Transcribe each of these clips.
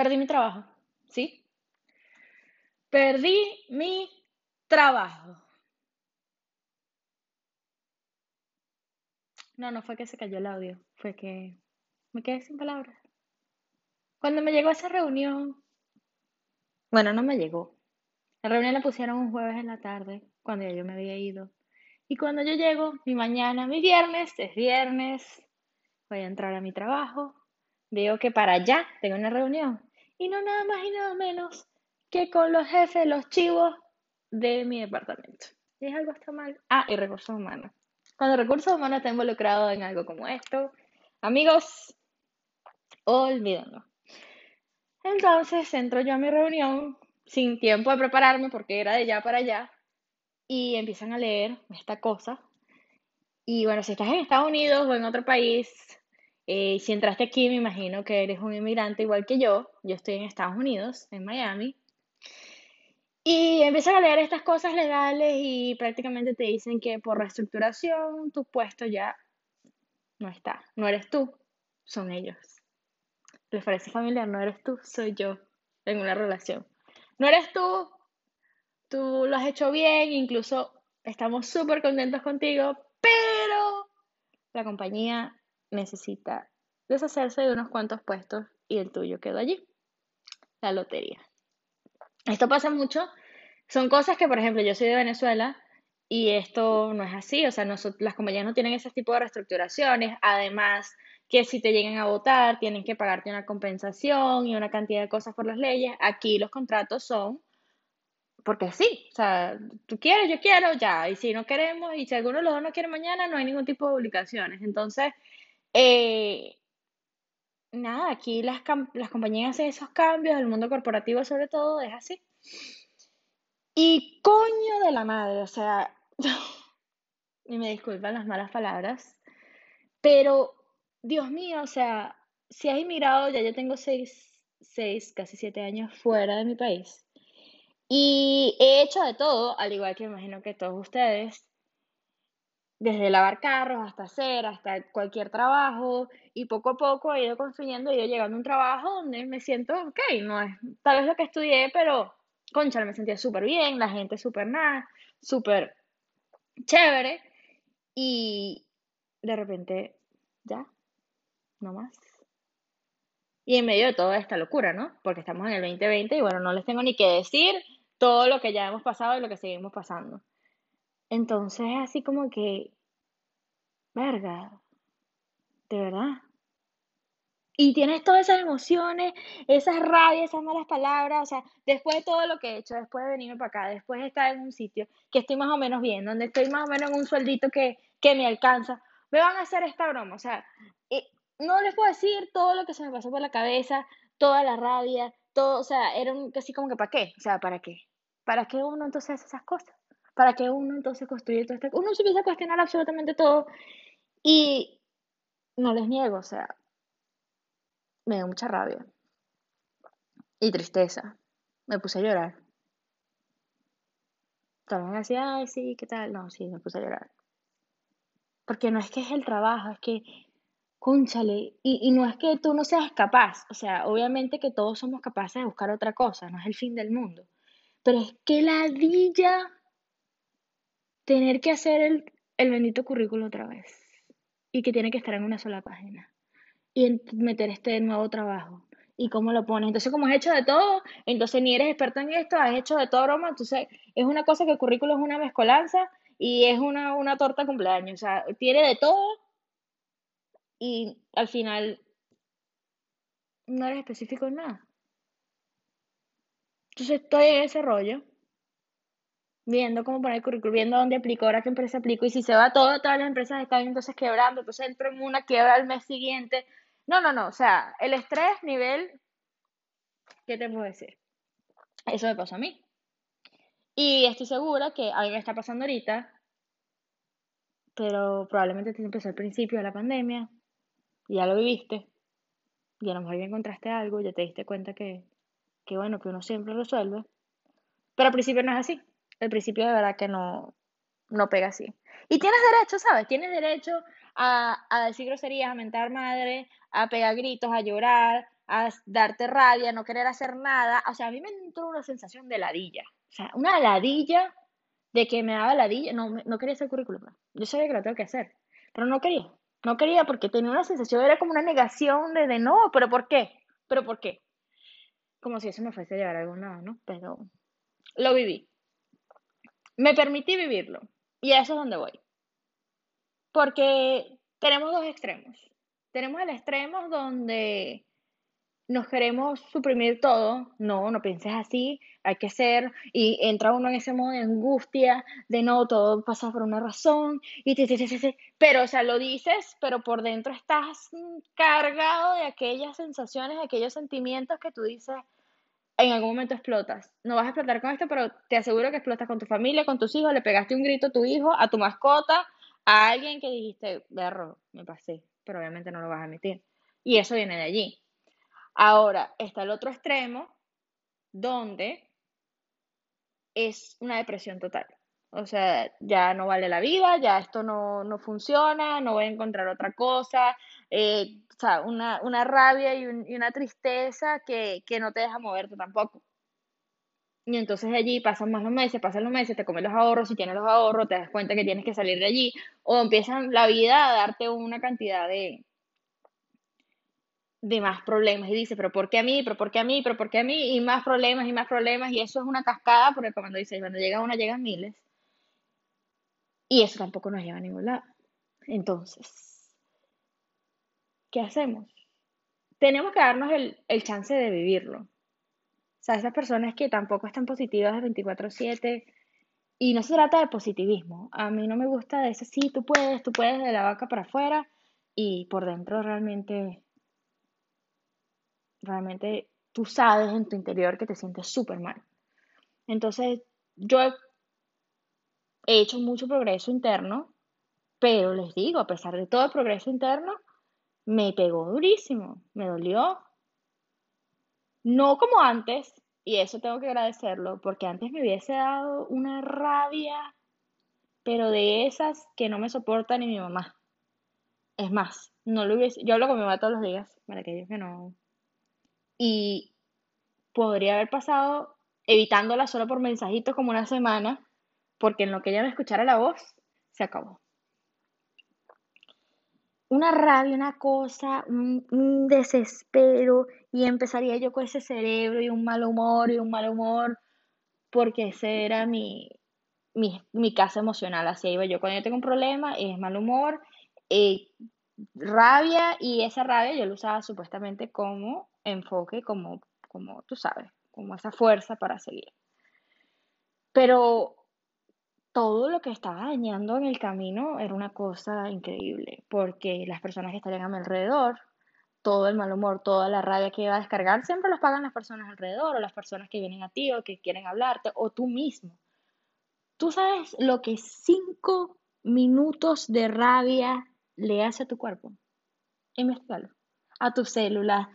perdí mi trabajo, ¿sí? Perdí mi trabajo. No, no fue que se cayó el audio, fue que me quedé sin palabras. Cuando me llegó esa reunión, bueno, no me llegó. La reunión la pusieron un jueves en la tarde, cuando yo me había ido. Y cuando yo llego, mi mañana, mi viernes, es viernes, voy a entrar a mi trabajo, veo que para allá tengo una reunión. Y no nada más y nada menos que con los jefes, los chivos de mi departamento. ¿Y es algo está mal? Ah, y recursos humanos. Cuando recursos humanos está involucrado en algo como esto, amigos, olvídenlo. Entonces entro yo a mi reunión sin tiempo de prepararme porque era de allá para allá y empiezan a leer esta cosa. Y bueno, si estás en Estados Unidos o en otro país, eh, si entraste aquí, me imagino que eres un inmigrante igual que yo. Yo estoy en Estados Unidos, en Miami. Y empiezan a leer estas cosas legales y prácticamente te dicen que por reestructuración tu puesto ya no está. No eres tú, son ellos. ¿Les parece familiar? No eres tú, soy yo en una relación. No eres tú, tú lo has hecho bien, incluso estamos súper contentos contigo, pero la compañía necesita deshacerse de unos cuantos puestos y el tuyo quedó allí. La lotería. Esto pasa mucho. Son cosas que, por ejemplo, yo soy de Venezuela y esto no es así. O sea, las compañías no tienen ese tipo de reestructuraciones. Además, que si te llegan a votar, tienen que pagarte una compensación y una cantidad de cosas por las leyes. Aquí los contratos son porque sí, o sea, tú quieres, yo quiero, ya, y si no queremos, y si alguno de los dos no quiere mañana, no hay ningún tipo de obligaciones. Entonces, eh, nada, aquí las, las compañías hacen esos cambios, el mundo corporativo sobre todo es así. Y coño de la madre, o sea, y me disculpan las malas palabras, pero Dios mío, o sea, si has inmigrado, ya yo tengo seis, seis, casi siete años fuera de mi país. Y he hecho de todo, al igual que imagino que todos ustedes, desde lavar carros hasta hacer, hasta cualquier trabajo, y poco a poco he ido construyendo, he ido llegando a un trabajo donde me siento, ok, no es tal vez lo que estudié, pero, concha, me sentía súper bien, la gente súper nada, súper chévere, y de repente, ya, no más. Y en medio de toda esta locura, ¿no? Porque estamos en el 2020 y bueno, no les tengo ni que decir todo lo que ya hemos pasado y lo que seguimos pasando. Entonces, así como que, verga, de verdad. Y tienes todas esas emociones, esas rabias, esas malas palabras, o sea, después de todo lo que he hecho, después de venirme para acá, después de estar en un sitio que estoy más o menos bien, donde estoy más o menos en un sueldito que, que me alcanza, me van a hacer esta broma, o sea, no les puedo decir todo lo que se me pasó por la cabeza, toda la rabia, todo, o sea, era un, casi como que ¿para qué? O sea, ¿para qué? ¿Para qué uno entonces hace esas cosas? ¿Para qué uno entonces construye todo esto? Uno se empieza a cuestionar absolutamente todo y no les niego, o sea, me dio mucha rabia y tristeza. Me puse a llorar. También decía, ay, sí, ¿qué tal? No, sí, me puse a llorar. Porque no es que es el trabajo, es que, cónchale, y, y no es que tú no seas capaz, o sea, obviamente que todos somos capaces de buscar otra cosa, no es el fin del mundo. Pero es que ladilla tener que hacer el, el bendito currículo otra vez. Y que tiene que estar en una sola página. Y meter este nuevo trabajo. Y cómo lo pones. Entonces, como has hecho de todo, entonces ni eres experto en esto, has hecho de todo broma. Entonces, es una cosa que el currículo es una mezcolanza y es una, una torta cumpleaños. O sea, tiene de todo y al final no eres específico en nada. Entonces estoy en ese rollo, viendo cómo poner el currículum, viendo dónde aplico, ahora qué empresa aplico, y si se va todo, todas las empresas están entonces quebrando, entonces entro en una quiebra al mes siguiente. No, no, no, o sea, el estrés nivel, ¿qué te puedo decir? Eso me pasó a mí. Y estoy segura que a mí me está pasando ahorita, pero probablemente te empezó al principio de la pandemia, ya lo viviste, y a lo mejor ya encontraste algo, ya te diste cuenta que que bueno, que uno siempre resuelve. Pero al principio no es así. Al principio de verdad que no, no pega así. Y tienes derecho, ¿sabes? Tienes derecho a, a decir groserías, a mentar madre, a pegar gritos, a llorar, a darte rabia, no querer hacer nada. O sea, a mí me entró una sensación de ladilla. O sea, una ladilla de que me daba ladilla. No, no quería hacer currículum. Yo sabía que lo tengo que hacer, pero no quería. No quería porque tenía una sensación, era como una negación de, no, pero ¿por qué? ¿Pero por qué? Como si eso me fuese a llevar a algún ¿no? Pero lo viví. Me permití vivirlo. Y a eso es donde voy. Porque tenemos dos extremos. Tenemos el extremo donde nos queremos suprimir todo, no, no pienses así, hay que ser, y entra uno en ese modo de angustia, de no, todo pasa por una razón, y te, te, te, pero, o sea, lo dices, pero por dentro estás cargado de aquellas sensaciones, de aquellos sentimientos que tú dices, en algún momento explotas. No vas a explotar con esto, pero te aseguro que explotas con tu familia, con tus hijos, le pegaste un grito a tu hijo, a tu mascota, a alguien que dijiste, berro, me pasé, pero obviamente no lo vas a admitir. Y eso viene de allí. Ahora está el otro extremo, donde es una depresión total. O sea, ya no vale la vida, ya esto no, no funciona, no voy a encontrar otra cosa. Eh, o sea, una, una rabia y, y, una tristeza que, que no te deja moverte tampoco. Y entonces allí pasan más los meses, pasan los meses, te comes los ahorros, si tienes los ahorros, te das cuenta que tienes que salir de allí, o empiezan la vida a darte una cantidad de, de más problemas y dice, pero ¿por qué a mí? ¿Pero por qué a mí? ¿Pero por qué a mí? Y más problemas y más problemas y eso es una cascada porque cuando dice, cuando llega una llegan miles y eso tampoco nos lleva a ningún lado. Entonces, ¿qué hacemos? Tenemos que darnos el, el chance de vivirlo. O sea, esas personas que tampoco están positivas de 24/7 y no se trata de positivismo. A mí no me gusta de ese, sí, tú puedes, tú puedes de la vaca para afuera y por dentro realmente realmente tú sabes en tu interior que te sientes súper mal. Entonces, yo he hecho mucho progreso interno, pero les digo, a pesar de todo el progreso interno, me pegó durísimo, me dolió. No como antes, y eso tengo que agradecerlo, porque antes me hubiese dado una rabia, pero de esas que no me soporta ni mi mamá. Es más, no lo hubiese, yo hablo con mi mamá todos los días, para aquellos que no, y podría haber pasado evitándola solo por mensajitos como una semana, porque en lo que ella me escuchara la voz, se acabó. Una rabia, una cosa, un, desespero, y empezaría yo con ese cerebro y un mal humor y un mal humor, porque ese era mi, mi, mi casa emocional, así iba yo. Cuando yo tengo un problema, es mal humor, eh, rabia, y esa rabia yo lo usaba supuestamente como enfoque como, como tú sabes, como esa fuerza para seguir. Pero todo lo que estaba dañando en el camino era una cosa increíble, porque las personas que estarían a mi alrededor, todo el mal humor, toda la rabia que iba a descargar, siempre los pagan las personas alrededor, o las personas que vienen a ti, o que quieren hablarte, o tú mismo. Tú sabes lo que cinco minutos de rabia le hace a tu cuerpo. Investigalo. A tus células,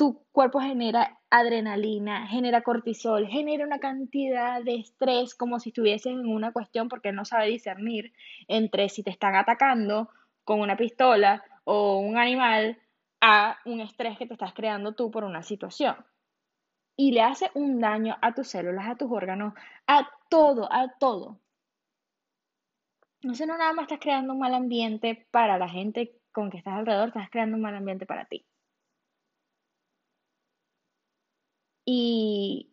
tu cuerpo genera adrenalina, genera cortisol, genera una cantidad de estrés como si estuvieses en una cuestión porque no sabe discernir entre si te están atacando con una pistola o un animal a un estrés que te estás creando tú por una situación. Y le hace un daño a tus células, a tus órganos, a todo, a todo. Entonces no nada más estás creando un mal ambiente para la gente con que estás alrededor, estás creando un mal ambiente para ti. Y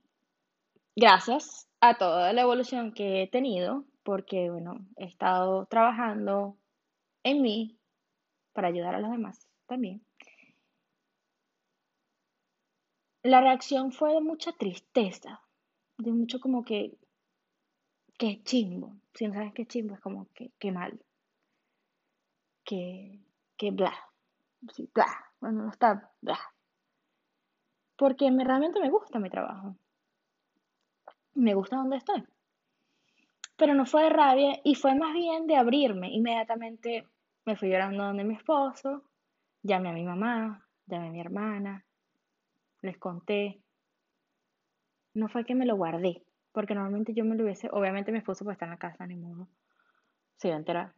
gracias a toda la evolución que he tenido, porque bueno, he estado trabajando en mí para ayudar a los demás también. La reacción fue de mucha tristeza, de mucho como que, que chimbo. Si no sabes qué chimbo, es como que, que mal. Que, que bla. Sí, bla. Bueno, no está bla porque me, realmente me gusta mi trabajo. Me gusta donde estoy. Pero no fue de rabia y fue más bien de abrirme. Inmediatamente me fui llorando donde mi esposo, llamé a mi mamá, llamé a mi hermana, les conté. No fue que me lo guardé, porque normalmente yo me lo hubiese, obviamente mi esposo pues está en la casa, ni modo, se iba a enterar.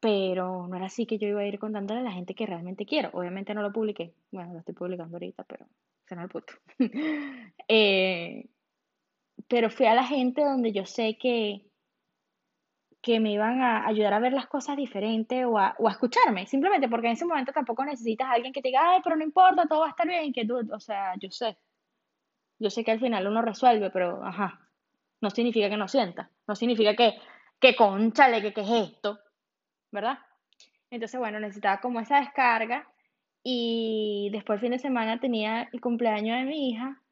Pero no era así que yo iba a ir contándole a la gente que realmente quiero. Obviamente no lo publiqué. Bueno, lo estoy publicando ahorita, pero suena el puto. Eh, pero fui a la gente donde yo sé que, que me iban a ayudar a ver las cosas diferentes o a, escucharme, simplemente porque en ese momento tampoco necesitas a alguien que te diga, ay, pero no importa, todo va a estar bien, que tú, o sea, yo sé, yo sé que al final uno resuelve, pero, ajá, no significa que no sienta, no significa que, que conchale, que qué es esto, ¿verdad? Entonces, bueno, necesitaba como esa descarga y después el fin de semana tenía el cumpleaños de mi hija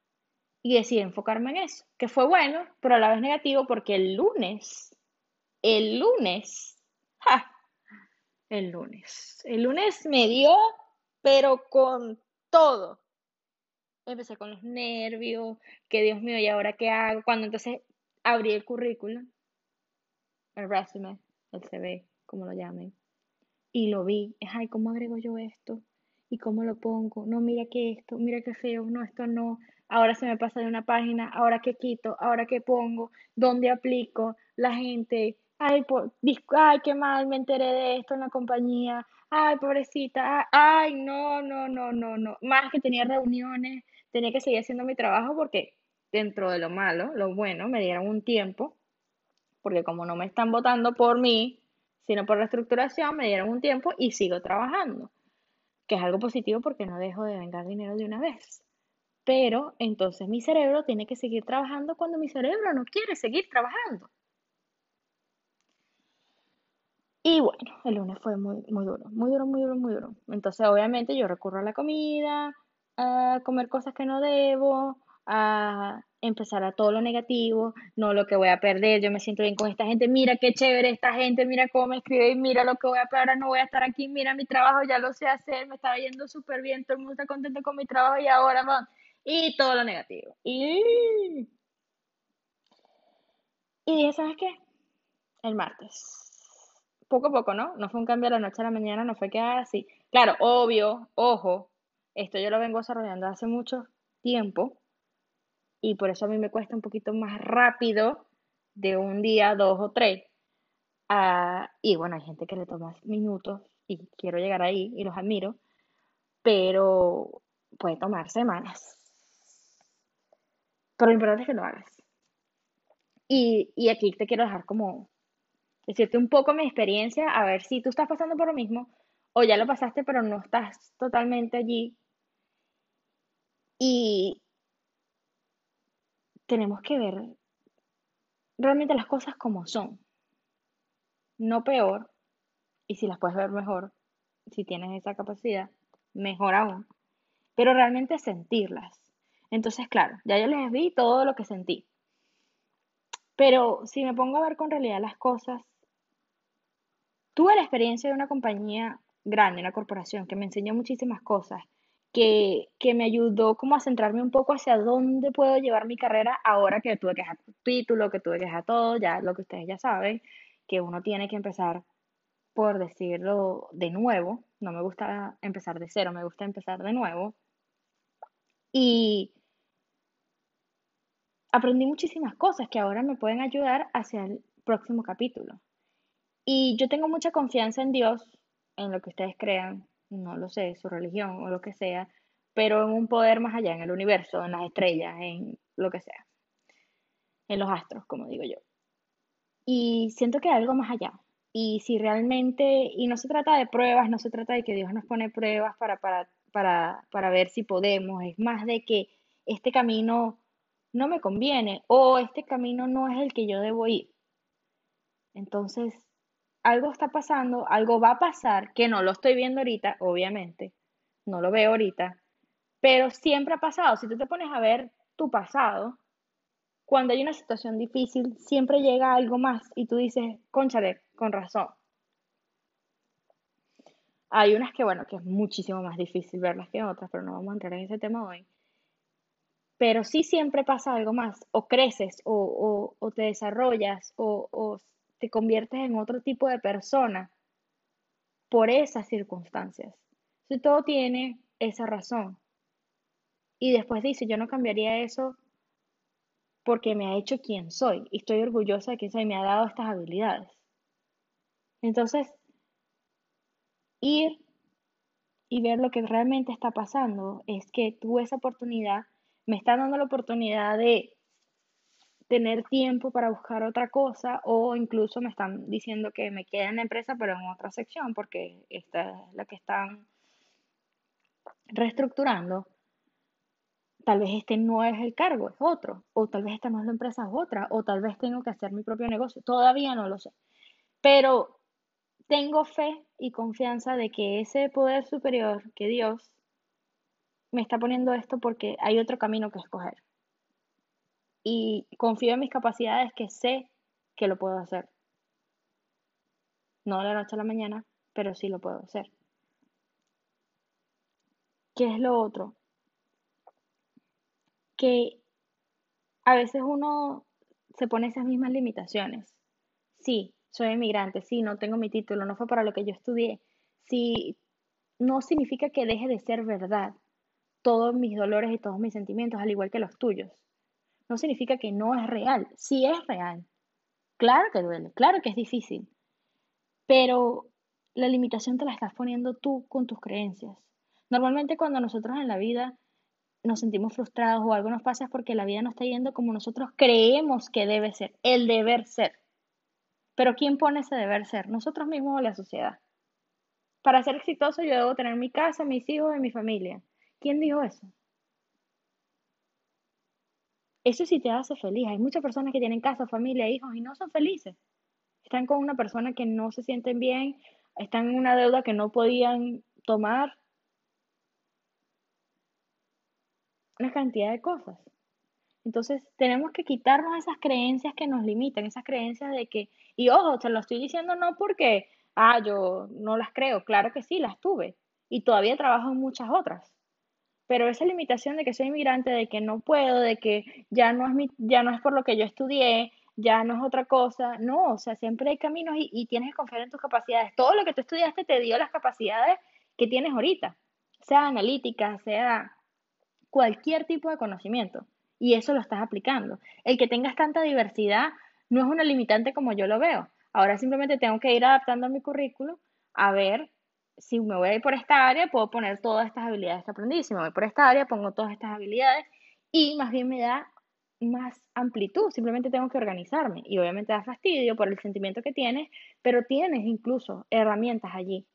y decidí enfocarme en eso, que fue bueno, pero a la vez negativo porque el lunes, el lunes, ¡ja! el lunes, el lunes me dio, pero con todo. Empecé con los nervios, que Dios mío, ¿y ahora qué hago? Cuando entonces abrí el currículum, el resume, el CV, como lo llamen, y lo vi, ay, ¿cómo agrego yo esto? ¿Y cómo lo pongo? No, mira que esto, mira qué feo, no, esto no, ahora se me pasa de una página, ahora qué quito, ahora qué pongo, dónde aplico, la gente, ay, por, ay, qué mal, me enteré de esto en la compañía, ay, pobrecita, ay, no, no, no, no, no, más que tenía reuniones, tenía que seguir haciendo mi trabajo porque dentro de lo malo, lo bueno, me dieron un tiempo, porque como no me están votando por mí, sino por la estructuración, me dieron un tiempo y sigo trabajando, que es algo positivo porque no dejo de vengar dinero de una vez. Pero entonces mi cerebro tiene que seguir trabajando cuando mi cerebro no quiere seguir trabajando. Y bueno, el lunes fue muy, muy duro, muy duro, muy duro, muy duro. Entonces obviamente yo recurro a la comida, a comer cosas que no debo, a empezar a todo lo negativo, no lo que voy a perder, yo me siento bien con esta gente, mira qué chévere esta gente, mira cómo me escribe, mira lo que voy a perder, no voy a estar aquí, mira mi trabajo, ya lo sé hacer, me estaba yendo súper bien, todo el mundo está contento con mi trabajo y ahora van, y todo lo negativo. Y, y dije, ¿sabes qué? El martes. Poco a poco, ¿no? No fue un cambio de la noche a la mañana, no fue que así. Claro, obvio, ojo, esto yo lo vengo desarrollando hace mucho tiempo y por eso a mí me cuesta un poquito más rápido de un día, dos o tres. Ah, y bueno, hay gente que le toma minutos y quiero llegar ahí y los admiro, pero puede tomar semanas. Pero lo importante es que lo hagas. Y, y aquí te quiero dejar como decirte un poco mi experiencia, a ver si tú estás pasando por lo mismo o ya lo pasaste pero no estás totalmente allí. Y, tenemos que ver realmente las cosas como son, no peor, y si las puedes ver mejor, si tienes esa capacidad, mejor aún, pero realmente sentirlas. Entonces, claro, ya yo les vi todo lo que sentí, pero si me pongo a ver con realidad las cosas, tuve la experiencia de una compañía grande, una corporación, que me enseñó muchísimas cosas que, me ayudó como a centrarme un poco hacia dónde puedo llevar mi carrera ahora que tuve que dejar título, que tuve que dejar todo, ya lo que ustedes ya saben, que uno tiene que empezar, por decirlo de nuevo, no me gusta empezar de cero, me gusta empezar de nuevo. Y aprendí muchísimas cosas que ahora me pueden ayudar hacia el próximo capítulo. Y yo tengo mucha confianza en Dios, en lo que ustedes crean, no lo sé, su religión o lo que sea, pero en un poder más allá, en el universo, en las estrellas, en lo que sea, en los astros, como digo yo. Y siento que hay algo más allá. Y si realmente, y no se trata de pruebas, no se trata de que Dios nos pone pruebas para, para, para, para ver si podemos, es más de que este camino no me conviene o este camino no es el que yo debo ir. Entonces, algo está pasando, algo va a pasar, que no lo estoy viendo ahorita, obviamente, no lo veo ahorita, pero siempre ha pasado. Si tú te pones a ver tu pasado, cuando hay una situación difícil, siempre llega algo más y tú dices, conchale, con razón. Hay unas que, bueno, que es muchísimo más difícil verlas que otras, pero no vamos a entrar en ese tema hoy. Pero sí siempre pasa algo más, o creces, o, te desarrollas, o, o te conviertes en otro tipo de persona por esas circunstancias. Si todo tiene esa razón. Y después dice, yo no cambiaría eso porque me ha hecho quien soy y estoy orgullosa de que soy, me ha dado estas habilidades. Entonces, ir y ver lo que realmente está pasando, es que tuve esa oportunidad, me está dando la oportunidad de tener tiempo para buscar otra cosa o incluso me están diciendo que me quede en la empresa pero en otra sección porque esta es la que están reestructurando. Tal vez este no es el cargo, es otro. O tal vez esta no es la empresa, es otra. O tal vez tengo que hacer mi propio negocio. Todavía no lo sé. Pero tengo fe y confianza de que ese poder superior, que Dios, me está poniendo esto porque hay otro camino que escoger y confío en mis capacidades que sé que lo puedo hacer. No de la noche a la mañana, pero sí lo puedo hacer. ¿Qué es lo otro? Que a veces uno se pone esas mismas limitaciones. Sí, soy inmigrante, sí, no tengo mi título, no fue para lo que yo estudié. Sí, no significa que deje de ser verdad todos mis dolores y todos mis sentimientos, al igual que los tuyos no significa que no es real. Sí es real. Claro que duele, claro que es difícil. Pero la limitación te la estás poniendo tú con tus creencias. Normalmente cuando nosotros en la vida nos sentimos frustrados o algo nos pasa es porque la vida no está yendo como nosotros creemos que debe ser, el deber ser. Pero ¿quién pone ese deber ser? Nosotros mismos o la sociedad. Para ser exitoso yo debo tener mi casa, mis hijos y mi familia. ¿Quién dijo eso? Eso sí te hace feliz. Hay muchas personas que tienen casa, familia, hijos y no son felices. Están con una persona que no se sienten bien, están en una deuda que no podían tomar. Una cantidad de cosas. Entonces, tenemos que quitarnos esas creencias que nos limitan, esas creencias de que, y ojo, te lo estoy diciendo no porque, ah, yo no las creo, claro que sí, las tuve, y todavía trabajo en muchas otras. Pero esa limitación de que soy inmigrante, de que no puedo, de que ya no es, mi, ya no es por lo que yo estudié, ya no es otra cosa, no, o sea, siempre hay caminos y, y tienes que confiar en tus capacidades. Todo lo que tú estudiaste te dio las capacidades que tienes ahorita, sea analítica, sea cualquier tipo de conocimiento, y eso lo estás aplicando. El que tengas tanta diversidad no es una limitante como yo lo veo. Ahora simplemente tengo que ir adaptando mi currículo a ver si me voy a ir por esta área, puedo poner todas estas habilidades que aprendí. Si me voy por esta área, pongo todas estas habilidades y más bien me da más amplitud. Simplemente tengo que organizarme y obviamente da fastidio por el sentimiento que tienes, pero tienes incluso herramientas allí.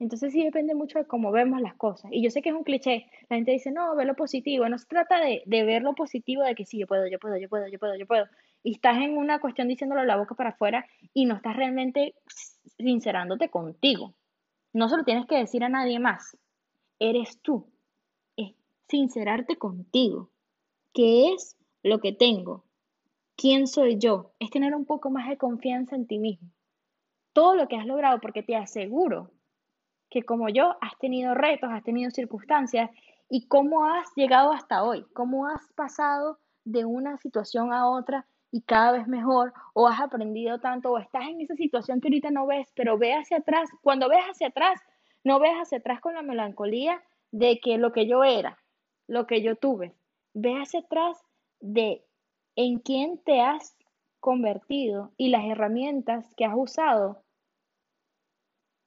Entonces sí depende mucho de cómo vemos las cosas. Y yo sé que es un cliché. La gente dice, no, ve lo positivo. No se trata de, de ver lo positivo de que sí, yo puedo, yo puedo, yo puedo, yo puedo, yo puedo. Y estás en una cuestión diciéndolo la boca para afuera y no estás realmente sincerándote contigo. No se lo tienes que decir a nadie más. Eres tú. Es sincerarte contigo. ¿Qué es lo que tengo? ¿Quién soy yo? Es tener un poco más de confianza en ti mismo. Todo lo que has logrado, porque te aseguro que como yo has tenido retos, has tenido circunstancias y cómo has llegado hasta hoy, cómo has pasado de una situación a otra y cada vez mejor, o has aprendido tanto, o estás en esa situación que ahorita no ves, pero ve hacia atrás. Cuando ves hacia atrás, no ves hacia atrás con la melancolía de que lo que yo era, lo que yo tuve. Ve hacia atrás de en quién te has convertido y las herramientas que has usado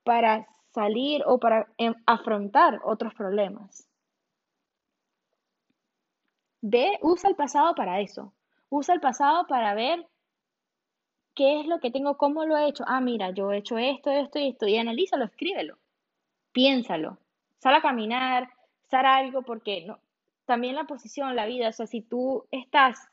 para salir o para em, afrontar otros problemas. Ve, usa el pasado para eso. Usa el pasado para ver qué es lo que tengo, cómo lo he hecho. Ah, mira, yo he hecho esto, esto y esto. Y analízalo, escríbelo. Piénsalo. Sal a caminar, sal algo, porque no, también la posición, la vida, o sea, si tú estás,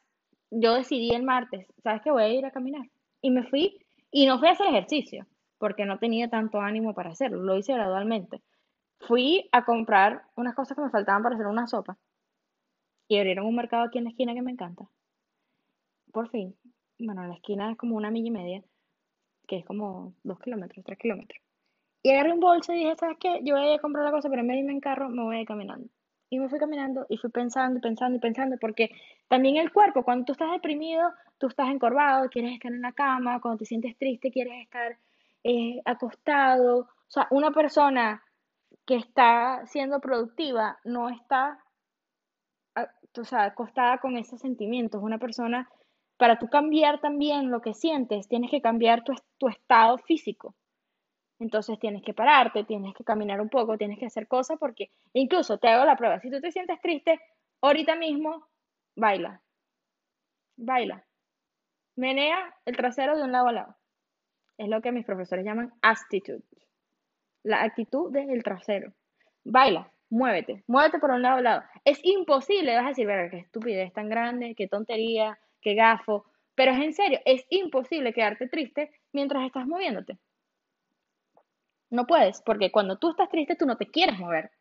yo decidí el martes, ¿sabes que voy a ir a caminar? Y me fui, y no fui a hacer ejercicio, porque no tenía tanto ánimo para hacerlo, lo hice gradualmente. Fui a comprar unas cosas que me faltaban para hacer una sopa, y abrieron un mercado aquí en la esquina que me encanta por fin, bueno, la esquina es como una milla y media, que es como dos kilómetros, tres kilómetros. Y agarré un bolso y dije, ¿sabes qué? Yo voy a comprar la cosa, pero en vez de irme en carro, me voy a ir caminando. Y me fui caminando y fui pensando pensando y pensando, porque también el cuerpo, cuando tú estás deprimido, tú estás encorvado, quieres estar en la cama, cuando te sientes triste, quieres estar eh, acostado. O sea, una persona que está siendo productiva no está, o sea, acostada con esos sentimientos. Una persona para tú cambiar también lo que sientes, tienes que cambiar tu, tu estado físico. Entonces tienes que pararte, tienes que caminar un poco, tienes que hacer cosas porque incluso te hago la prueba. Si tú te sientes triste, ahorita mismo baila. Baila. Menea el trasero de un lado a lado. Es lo que mis profesores llaman attitude. La actitud del trasero. Baila, muévete, muévete por un lado a lado. Es imposible, vas a decir, ver, qué estupidez tan grande, qué tontería, qué gafo. Pero es en serio, es imposible quedarte triste mientras estás moviéndote. No puedes, porque cuando tú estás triste, tú no te quieres mover.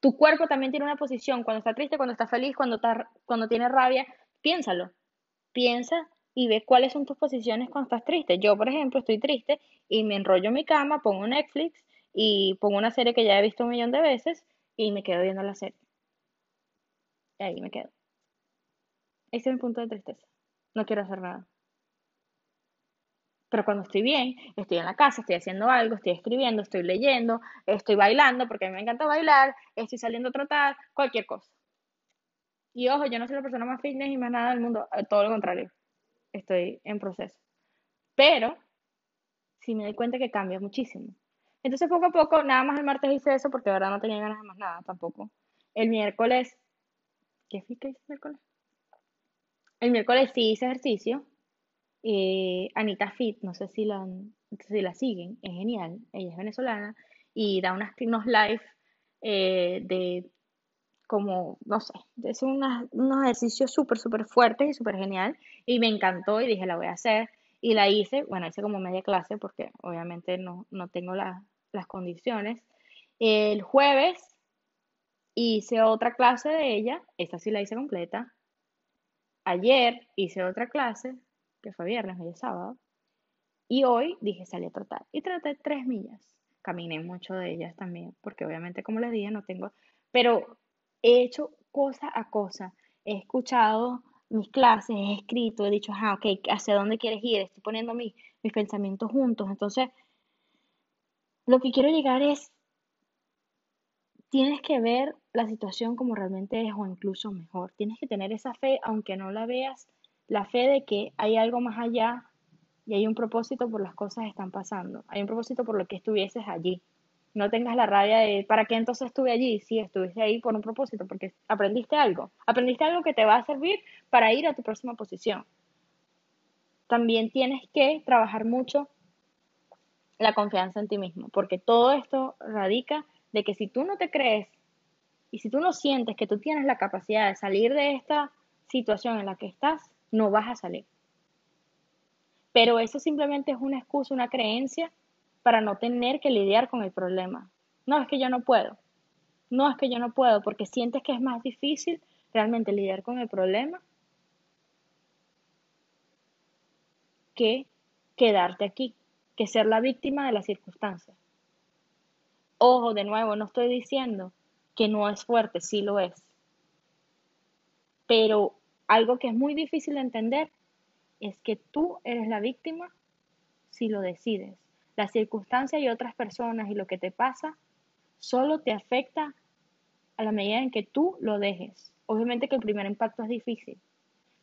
Tu cuerpo también tiene una posición cuando está triste, cuando está feliz, cuando, está, cuando tiene rabia. Piénsalo. Piensa y ve cuáles son tus posiciones cuando estás triste. Yo, por ejemplo, estoy triste y me enrollo en mi cama, pongo Netflix y pongo una serie que ya he visto un millón de veces y me quedo viendo la serie. Y ahí me quedo. Ese es mi punto de tristeza. No quiero hacer nada. Pero cuando estoy bien, estoy en la casa, estoy haciendo algo, estoy escribiendo, estoy leyendo, estoy bailando, porque a mí me encanta bailar, estoy saliendo a trotar, cualquier cosa. Y ojo, yo no soy la persona más fitness y más nada del mundo, eh, todo lo contrario. Estoy en proceso. Pero sí me doy cuenta que cambia muchísimo. Entonces poco a poco, nada más el martes hice eso porque de verdad no tenía ganas de más nada tampoco. El miércoles, ¿qué fue que hice el miércoles? El miércoles sí hice ejercicio, eh, Anita Fit, no sé si la, si la siguen, es genial, ella es venezolana y da unas, unos live eh, de como, no sé, es unos ejercicios súper, súper fuertes y súper genial y me encantó y dije, la voy a hacer y la hice, bueno, hice como media clase porque obviamente no, no tengo las condiciones. El jueves hice otra clase de ella, esta sí la hice completa. Ayer hice otra clase, que fue viernes, hoy es sábado. Y hoy dije, salí a tratar Y traté tres millas. Caminé mucho de ellas también, porque obviamente, como les dije, no tengo. Pero he hecho cosa a cosa. He escuchado mis clases, he escrito, he dicho, ah, ok, ¿hacia dónde quieres ir? Estoy poniendo mis, mis pensamientos juntos. Entonces, lo que quiero llegar es, tienes que ver la situación como realmente es o incluso mejor. Tienes que tener esa fe, aunque no la veas la fe de que hay algo más allá y hay un propósito por las cosas que están pasando. Hay un propósito por lo que estuvieses allí. No tengas la rabia de, ¿para qué entonces estuve allí? Sí, estuviste ahí por un propósito, porque aprendiste algo. Aprendiste algo que te va a servir para ir a tu próxima posición. También tienes que trabajar mucho la confianza en ti mismo, porque todo esto radica de que si tú no te crees y si tú no sientes que tú tienes la capacidad de salir de esta situación en la que estás, no vas a salir. Pero eso simplemente es una excusa, una creencia para no tener que lidiar con el problema. No, es que yo no puedo. No, es que yo no puedo, porque sientes que es más difícil realmente lidiar con el problema que quedarte aquí, que ser la víctima de las circunstancias. Ojo, de nuevo, no estoy diciendo que no es fuerte, sí lo es. Pero algo que es muy difícil de entender es que tú eres la víctima si lo decides. Las circunstancias y otras personas y lo que te pasa solo te afecta a la medida en que tú lo dejes. Obviamente que el primer impacto es difícil,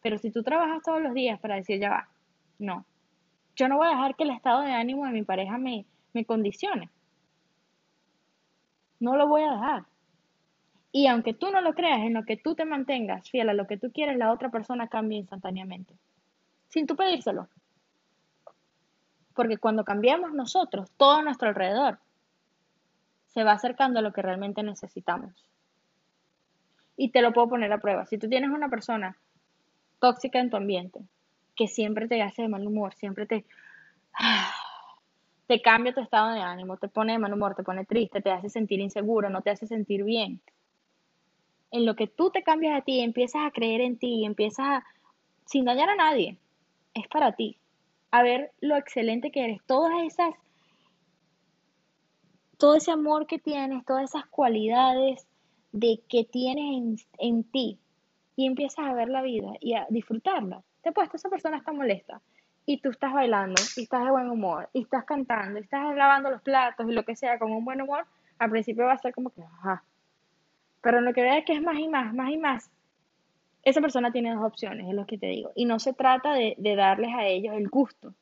pero si tú trabajas todos los días para decir, ya va, no, yo no voy a dejar que el estado de ánimo de mi pareja me, me condicione. No lo voy a dejar. Y aunque tú no lo creas, en lo que tú te mantengas fiel a lo que tú quieres, la otra persona cambia instantáneamente. Sin tú pedírselo. Porque cuando cambiamos nosotros, todo a nuestro alrededor se va acercando a lo que realmente necesitamos. Y te lo puedo poner a prueba. Si tú tienes una persona tóxica en tu ambiente, que siempre te hace de mal humor, siempre te, te cambia tu estado de ánimo, te pone de mal humor, te pone triste, te hace sentir inseguro, no te hace sentir bien en lo que tú te cambias a ti, empiezas a creer en ti, empiezas a, sin dañar a nadie, es para ti. A ver lo excelente que eres, todas esas, todo ese amor que tienes, todas esas cualidades de que tienes en, ti y empiezas a ver la vida y a disfrutarla. Te puesto, esa persona está molesta y tú estás bailando y estás de buen humor y estás cantando y estás lavando los platos y lo que sea con un buen humor, al principio va a ser como que, ajá, pero lo que vea es que es más y más, más y más, esa persona tiene dos opciones, es lo que te digo. Y no se trata de, darles a ellos el gusto.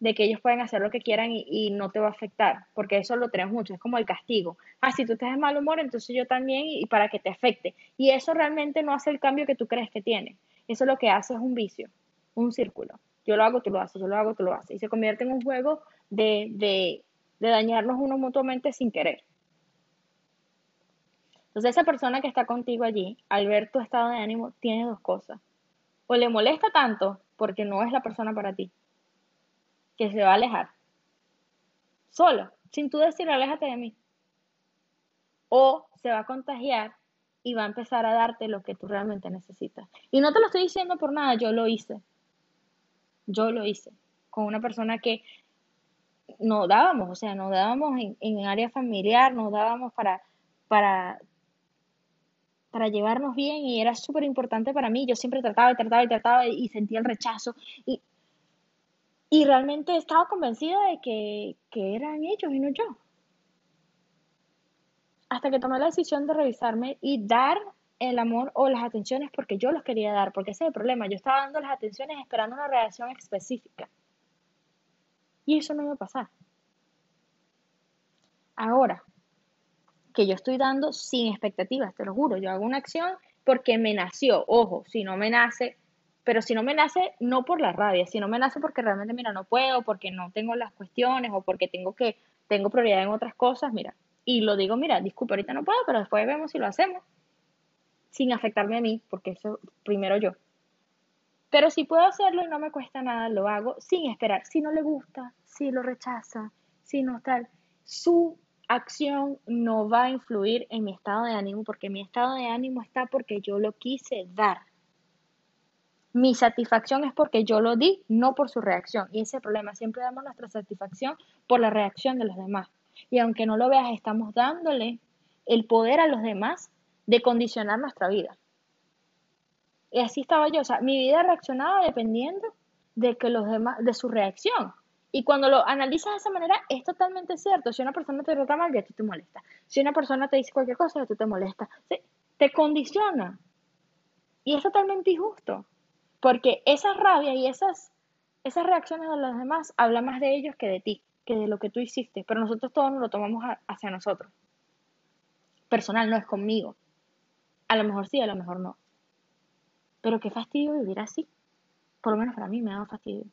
de que ellos pueden hacer lo que quieran y, no te va a afectar, porque eso lo tenemos mucho, es como el castigo. Ah, si tú estás de mal humor, entonces yo también y para que te afecte. Y eso realmente no hace el cambio que tú crees que tiene. Eso lo que hace es un vicio, un círculo. Yo lo hago, tú lo haces, yo lo hago, tú lo haces. Y se convierte en un juego de, de, de dañarnos uno mutuamente sin querer. Entonces esa persona que está contigo allí, al ver tu estado de ánimo, tiene dos cosas. O le molesta tanto porque no es la persona para ti, que se va a alejar. Solo, sin tú decir, aléjate de mí. O se va a contagiar y va a empezar a darte lo que tú realmente necesitas. Y no te lo estoy diciendo por nada, yo lo hice. Yo lo hice con una persona que no dábamos, o sea, nos dábamos en, en área familiar, nos dábamos para, para para llevarnos bien y era súper importante para mí. Yo siempre trataba y trataba y trataba y, sentía el rechazo. Y, y realmente estaba convencida de que, que eran ellos y no yo. Hasta que tomé la decisión de revisarme y dar el amor o las atenciones porque yo los quería dar, porque ese es el problema. Yo estaba dando las atenciones esperando una reacción específica. Y eso no iba a pasar. Ahora, que yo estoy dando sin expectativas, te lo juro. Yo hago una acción porque me nació. Ojo, si no me nace, pero si no me nace, no por la rabia, si no me nace porque realmente, mira, no puedo, porque no tengo las cuestiones o porque tengo que, tengo prioridad en otras cosas, mira. Y lo digo, mira, disculpa, ahorita no puedo, pero después vemos si lo hacemos. Sin afectarme a mí, porque eso primero yo. Pero si puedo hacerlo y no me cuesta nada, lo hago sin esperar. Si no le gusta, si lo rechaza, si no tal, su acción no va a influir en mi estado de ánimo porque mi estado de ánimo está porque yo lo quise dar. Mi satisfacción es porque yo lo di, no por su reacción. Y ese problema, siempre damos nuestra satisfacción por la reacción de los demás. Y aunque no lo veas, estamos dándole el poder a los demás de condicionar nuestra vida. Y así estaba yo, o sea, mi vida reaccionaba dependiendo de que los demás, de su reacción. Y cuando lo analizas de esa manera, es totalmente cierto. Si una persona te trata mal, ya tú te molesta. Si una persona te dice cualquier cosa, ya tú te molesta. Te condiciona. Y es totalmente injusto. Porque esa rabia y esas, esas reacciones de los demás habla más de ellos que de ti, que de lo que tú hiciste. Pero nosotros todos nos lo tomamos hacia nosotros. Personal, no es conmigo. A lo mejor sí, a lo mejor no. Pero qué fastidio vivir así. Por lo menos para mí me da fastidio.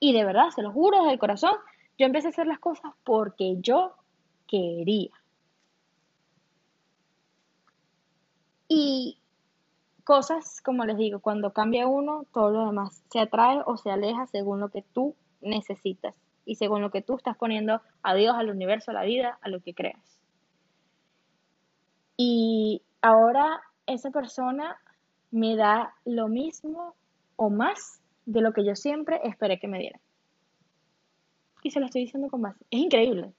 Y de verdad, se lo juro desde el corazón, yo empecé a hacer las cosas porque yo quería. Y cosas, como les digo, cuando cambia uno, todo lo demás se atrae o se aleja según lo que tú necesitas y según lo que tú estás poniendo a Dios, al universo, a la vida, a lo que creas. Y ahora esa persona me da lo mismo o más de lo que yo siempre esperé que me diera. Y se lo estoy diciendo con base. Es increíble.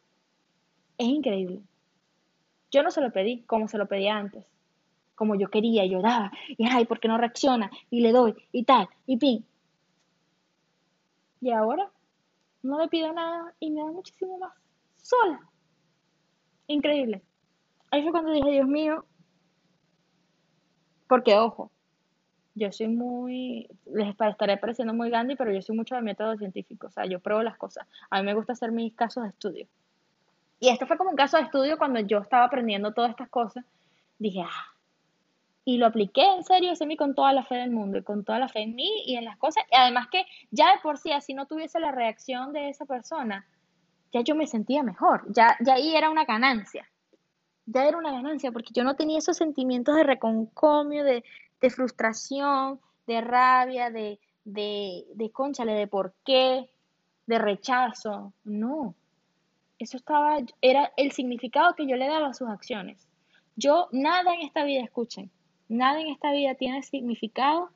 Es increíble. Yo no se lo pedí como se lo pedía antes. Como yo quería, y yo daba, y ay, ¿por qué no reacciona? Y le doy, y tal, y pin. Y ahora no le pido nada y me da muchísimo más. Sola. Increíble. Ahí fue cuando dije, Dios mío, porque ojo, yo soy muy, les estaré pareciendo muy Gandhi, pero yo soy mucho de método científico, o sea, yo pruebo las cosas. A mí me gusta hacer mis casos de estudio. Y esto fue como un caso de estudio cuando yo estaba aprendiendo todas estas cosas. Dije, ah, y lo apliqué en serio, semi con toda la fe del mundo y con toda la fe en mí y en las cosas. Y además que ya de por sí, así no tuviese la reacción de esa persona, ya yo me sentía mejor, ya, ya ahí era una ganancia. Ya era una ganancia porque yo no tenía esos sentimientos de reconcomio, de, de frustración, de rabia, de, de, de conchale, de por qué, de rechazo. No. Eso estaba, era el significado que yo le daba a sus acciones. Yo, nada en esta vida, escuchen, nada en esta vida tiene significado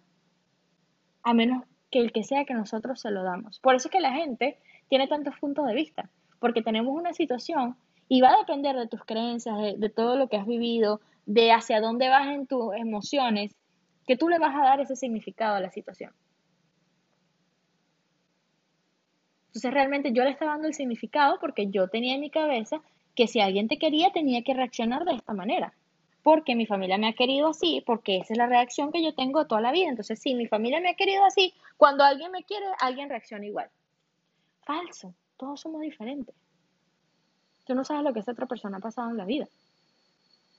a menos que el que sea que nosotros se lo damos. Por eso es que la gente tiene tantos puntos de vista, porque tenemos una situación y va a depender de tus creencias, de, todo lo que has vivido, de hacia dónde vas en tus emociones, que tú le vas a dar ese significado a la situación. Entonces realmente yo le estaba dando el significado porque yo tenía en mi cabeza que si alguien te quería tenía que reaccionar de esta manera. Porque mi familia me ha querido así, porque esa es la reacción que yo tengo toda la vida. Entonces, si mi familia me ha querido así, cuando alguien me quiere, alguien reacciona igual. Falso. Todos somos diferentes. Tú no sabes lo que esa otra persona ha pasado en la vida.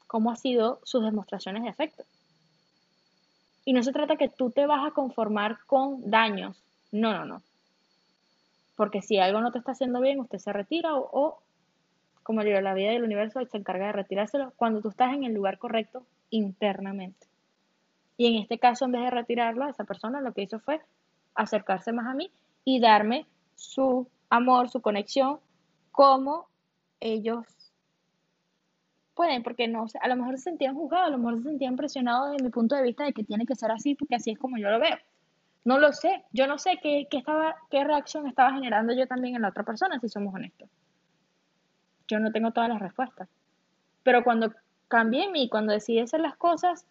Cómo han sido sus demostraciones de afecto. Y no se trata que tú te vas a conformar con daños. No, no, no. Porque si algo no te está haciendo bien, usted se retira o, como digo, la vida del universo se encarga de retirárselo cuando tú estás en el lugar correcto internamente. Y en este caso, en vez de retirarlo, esa persona lo que hizo fue acercarse más a mí y darme su amor, su conexión, como ellos pueden, porque no a lo mejor se sentían juzgados, a lo mejor se sentían presionados desde mi punto de vista de que tiene que ser así, porque así es como yo lo veo. No lo sé, yo no sé qué, qué, estaba, qué reacción estaba generando yo también en la otra persona, si somos honestos. Yo no tengo todas las respuestas. Pero cuando cambié mí, cuando decidí hacer las cosas,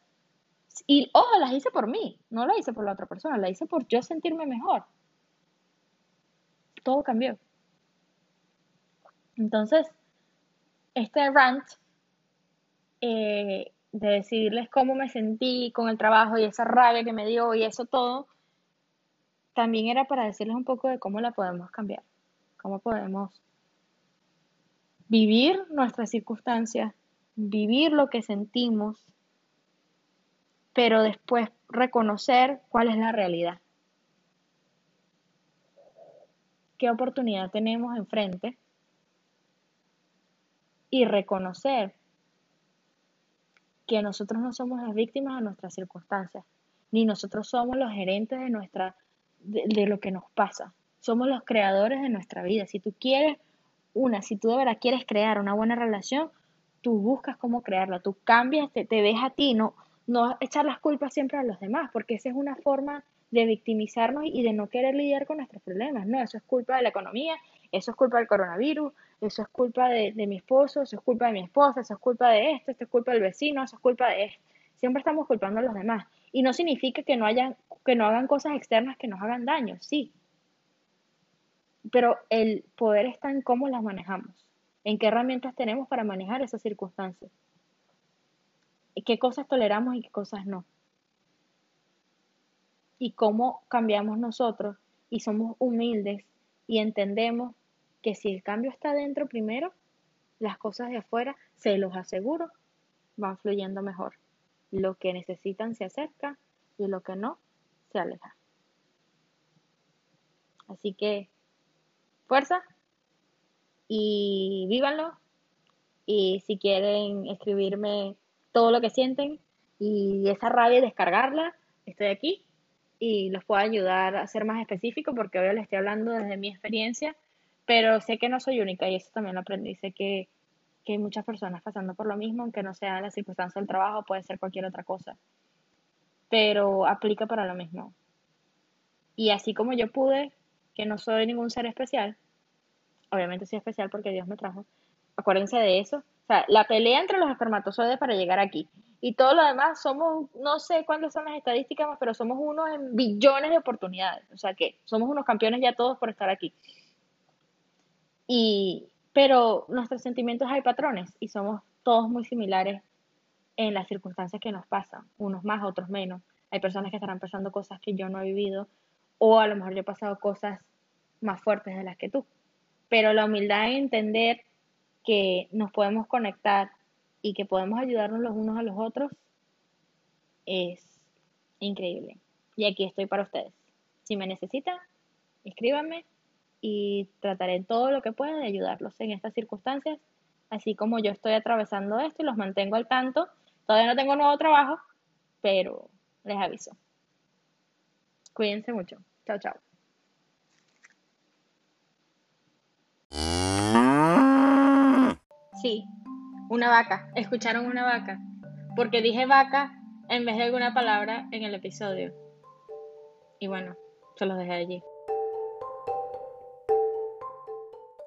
y ojo, las hice por mí, no las hice por la otra persona, las hice por yo sentirme mejor. Todo cambió. Entonces, este rant eh, de decirles cómo me sentí con el trabajo y esa rabia que me dio y eso todo, también era para decirles un poco de cómo la podemos cambiar, cómo podemos vivir nuestras circunstancias, vivir lo que sentimos, pero después reconocer cuál es la realidad. ¿Qué oportunidad tenemos enfrente? Y reconocer que nosotros no somos las víctimas de nuestras circunstancias, ni nosotros somos los gerentes de, nuestra, de, lo que nos pasa. Somos los creadores de nuestra vida. Si tú quieres una, si tú de verdad quieres crear una buena relación, tú buscas cómo crearla, tú cambias, te, te ves a ti, no, no echar las culpas siempre a los demás, porque esa es una forma de victimizarnos y de no querer lidiar con nuestros problemas. No, eso es culpa de la economía, eso es culpa del coronavirus, eso es culpa de, mi esposo, eso es culpa de mi esposa, eso es culpa de esto, esto es culpa del vecino, eso es culpa de esto. Siempre estamos culpando a los demás. Y no significa que no, hayan, que no hagan cosas externas que nos hagan daño, sí. Pero el poder está en cómo las manejamos, en qué herramientas tenemos para manejar esas circunstancias, qué cosas toleramos y qué cosas no y cómo cambiamos nosotros y somos humildes y entendemos que si el cambio está dentro primero, las cosas de afuera, se los aseguro, van fluyendo mejor. Lo que necesitan se acerca y lo que no, se aleja. Así que, fuerza y vívanlo. Y si quieren escribirme todo lo que sienten y esa rabia descargarla, estoy aquí y los puedo ayudar a ser más específico porque hoy les estoy hablando desde mi experiencia, pero sé que no soy única y eso también lo aprendí. Sé que, que hay muchas personas pasando por lo mismo, aunque no sea la circunstancia del trabajo, puede ser cualquier otra cosa, pero aplica para lo mismo. Y así como yo pude, que no soy ningún ser especial, obviamente soy especial porque Dios me trajo, acuérdense de eso. O sea, la pelea entre los espermatozoides para llegar aquí y todo lo demás somos, no sé cuántas son las estadísticas, pero somos unos en billones de oportunidades. O sea que somos unos campeones ya todos por estar aquí. Y, pero nuestros sentimientos hay patrones y somos todos muy similares en las circunstancias que nos pasan, unos más, otros menos. Hay personas que estarán pasando cosas que yo no he vivido o a lo mejor yo he pasado cosas más fuertes de las que tú. Pero la humildad de entender que nos podemos conectar y que podemos ayudarnos los unos a los otros es increíble. Y aquí estoy para ustedes. Si me necesitan, escríbanme y trataré todo lo que pueda de ayudarlos en estas circunstancias, así como yo estoy atravesando esto y los mantengo al tanto. Todavía no tengo nuevo trabajo, pero les aviso. Cuídense mucho. Chao, chao. Sí, una vaca. Escucharon una vaca. Porque dije vaca en vez de alguna palabra en el episodio. Y bueno, se los dejé allí.